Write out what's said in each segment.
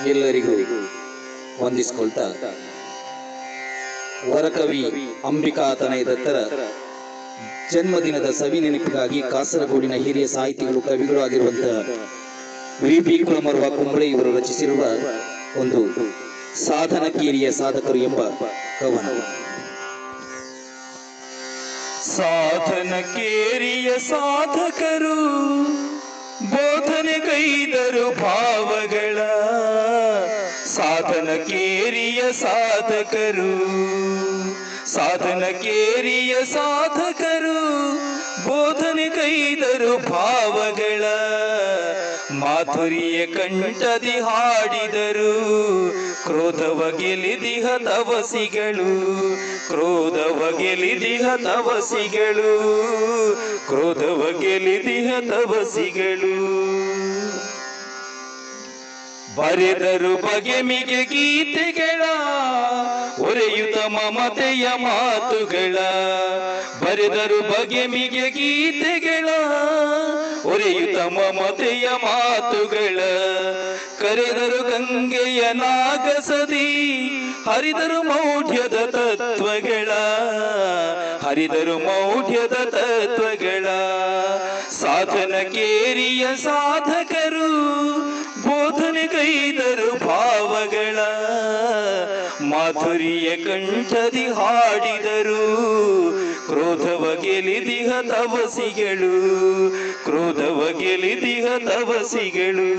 ಎಲ್ಲರಿಗೂ ವಂದಿಸಿಕೊಳ್ತಾ. ವರಕವಿ ಅಂಬಿಕಾತನಯ ದತ್ತರ ಜನ್ಮದಿನದ ಸವಿ ನೆನಪಿಗಾಗಿ ಕಾಸರಗೋಡಿನ ಹಿರಿಯ ಸಾಹಿತಿಗಳು ಕವಿಗಳು ಆಗಿರುವಂತಹ ವಿ. ಪಿ. ಕುಲಮರ್ವ ಕುಂಬಳೆ ಇವರು ರಚಿಸಿರುವ ಒಂದು ಸಾಧನಕೀರಿಯ ಸಾಧಕರು ಎಂಬ ಕವನ. ಸಾಧನ ಕೇರಿಯ ಸಾಧಕರು ಬೋಧನೆ ಕೈದರು ಭಾವಗಳ ಸಾಧಕರು ಸಾಧನ ಕೇರಿಯ ಸಾಧಕರು, ಬೋಧನೆ ಕೈದರು ಭಾವಗಳ ಮಾಧುರಿಯ ಕಂಠದಿ ಹಾಡಿದರು, ಕ್ರೋಧವ ಗೆಲಿದಿಹ ತವಸಿಗಳು, ಕ್ರೋಧವ ಗೆಲಿದಿಹ ತವಸಿಗಳು, ಕ್ರೋಧವ ಗೆಲಿದಿಹ ತವಸಿಗಳು. ಬರೆದರು ಬಗೆ ಮಿಗೆ ಗೀತೆಗಳ, ಒರೆಯುತ ಮಮತೆಯ ಮಾತುಗಳ. ಬರೆದರು ಬಗೆ ಮಿಗೆ ಗೀತೆಗಳ, ಒರೆಯುತ ಮಮತೆಯ ಮಾತುಗಳ. ಕರೆದರು ಗಂಗೆಯ ನಾಗಸದಿ, ಹರಿದರು ಮೌಢ್ಯದ ತತ್ವಗಳ. ಹರಿದರು ಮೌಢ್ಯದ ತತ್ವಗಳ. ಸಾಧನ ಕೇರಿಯ ಸಾಧಕರು ಬೋಧನೆ ಕೈದರು ಭಾವಗಳ ಮಾಧುರಿಯ ಕಂಠದಿ ಹಾಡಿದರು. ಕ್ರೋಧವ ಗೆಲಿದಿಹ ತವಸಿಗಳು ಕ್ರೋಧವ ಗೆಲಿದಿಹ ತವಸಿಗಳು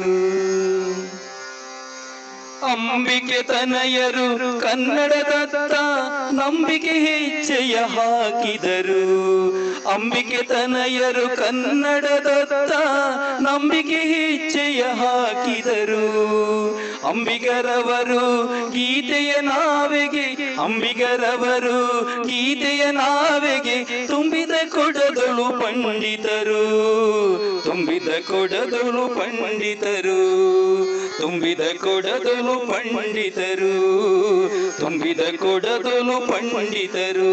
ಅಂಬಿಕೆ ತನಯರು ಕನ್ನಡದತ್ತ ನಂಬಿಕೆ ಹೆಜ್ಜೆಯ ಹಾಕಿದರು. ಅಂಬಿಕೆ ತನಯರು ಕನ್ನಡದತ್ತ ನಂಬಿಕೆ ಹೆಜ್ಜೆಯ ಹಾಕಿದರು. ಅಂಬಿಗರವರು ಗೀತೆಯ ನಾವೆಗೆ, ಅಂಬಿಗರವರು ಗೀತೆಯ ನಾವೆಗೆ ತುಂಬಿದ ಕೊಡದಳು ಪಂಡಿತರು. ತುಂಬಿದ ಕೊಡದಳು ಪಂಡಿತರು. ತುಂಬಿದ ಕೊಡದಲು ಪಂಡಿತರು. ತುಂಬಿದ ಕೊಡದಲು ಪಂಡಿತರು.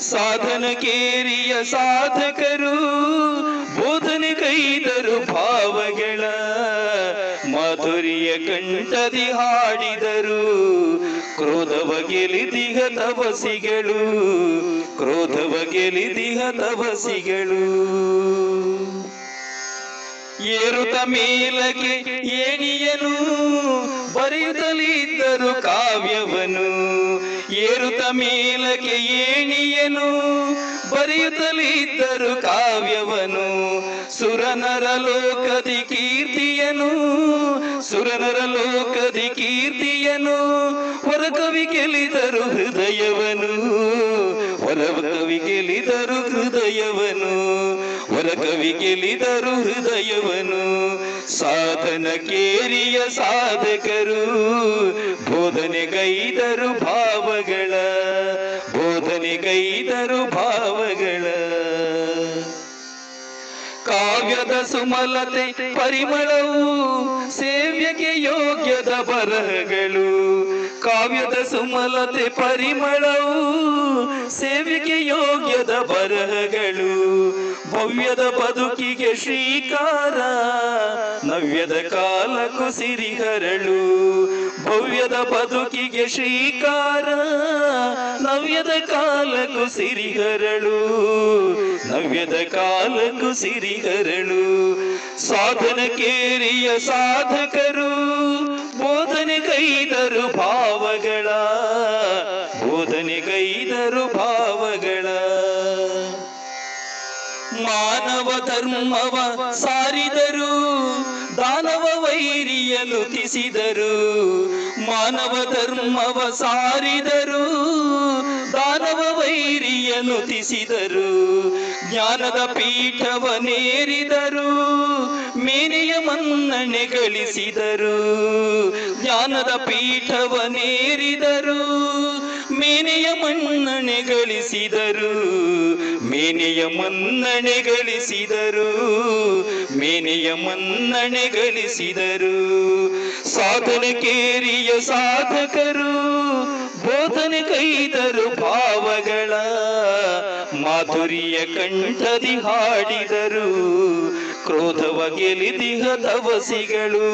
ಸಾಧನ ಕೇರಿಯ ಸಾಧಕರು. ಕಂಠದಿ ಹಾಡಿದರು. ಕ್ರೋಧವ ಗೆಲಿದಿಹ ತವಸಿಗಳು ಕ್ರೋಧವ ಗೆಲಿದಿಹ ತಪಸಿಗಳು. ಏರುತ ಮೇಲಕ್ಕೆ ಏಣಿಯನು. ಬರೆಯುತ್ತಲಿದ್ದರು ಕಾವ್ಯವನು. ಏರುತ ಮೇಲಕ್ಕೆ ಏಣಿಯನು. ಬರೆಯುತ್ತಲಿದ್ದರು ಕಾವ್ಯವನು. ಸುರನರ ಲೋಕದಿ ಕೀರ್ತಿಯನು. ಸುರನರ ಲೋಕದಿ ಕೀರ್ತಿಯನು. ಹೊರಕವಿ ಗೆಲಿದರು ಹೃದಯವನು. ಹೊರಕವಿ ಗೆಲಿದರು ಹೃದಯವನು. ಹೊರಕವಿ ಗೆಲಿದರು ಹೃದಯವನು. ಸಾಧನ ಕೇರಿಯ ಸಾಧಕರು. ಬೋಧನೆ ಗೈದರು ಭಾವಗಳ. ಬೋಧನೆ ಗೈದರು ಭಾವಗಳ ಸುಮಲತೆ ಪರಿಮಳವು ಸೇವ್ಯಕ್ಕೆ ಯೋಗ್ಯದ ಬರಹಗಳು. ಕಾವ್ಯದ ಸುಮಲತೆ ಪರಿಮಳವು ಸೇವ್ಯಕ್ಕೆ ಯೋಗ್ಯದ ಬರಹಗಳು. ಭವ್ಯದ ಬದುಕಿಗೆ ಶ್ರೀಕಾರ ನವ್ಯದ ಕಾಲಕ್ಕೂ ಸಿರಿಹರಳು ಭವ್ಯದ ಬದುಕಿಗೆ ಶ್ರೀಕಾರ. ನವ್ಯದ ಕಾಲ ಸಿರಿಹರಳು ನವ್ಯದ ಕಾಲ ಸಾಧನ ಕೇರಿಯ ಸಾಧಕರು, ಬೋಧನೆ ಕೈದರು ಭಾವಗಳ, ಬೋಧನೆ ಕೈದರು ಭಾವಗಳ. ಮಾನವ ಧರ್ಮವ ಸಾರಿದರು ದಾನವ ವೈರಿಯಲು ತಿಸಿದರು ಮಾನವ ಧರ್ಮವ ಸಾರಿದರು ದಾನವ ವೈರಿಯನು ತಿಸಿದರು ಜ್ಞಾನದ ಪೀಠವನೇರಿದರು ಮೇನೆಯ ಮನ್ನಣೆ ಗಳಿಸಿದರು, ಜ್ಞಾನದ ಪೀಠವನೇರಿದರು ಮೇನೆಯ ಮನ್ನಣೆ ಗಳಿಸಿದರು. ಮೇನೆಯ ಮನ್ನಣೆ ಗಳಿಸಿದರು. ಮೇನೆಯ ಮನ್ನಣೆ ಗಳಿಸಿದರು. ಸಾಧನೆ ಕೇರಿಯ ಸಾಧಕರು, ಬೋಧನೆ ಕೈದರು ಭಾವಗಳ ಮಾಧುರಿಯ ಕಂಠದಿ ಹಾಡಿದರು. ಕ್ರೋಧವ ಗೆಲಿದಿಹ ತವಸಿಗಳು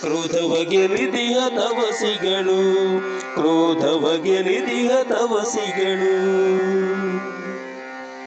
ಕ್ರೋಧವ ಗೆಲಿದಿಹ ದವಸಿಗಳು ಕ್ರೋಧವ ಗೆಲಿದಿಹ ತವಸಿಗಳು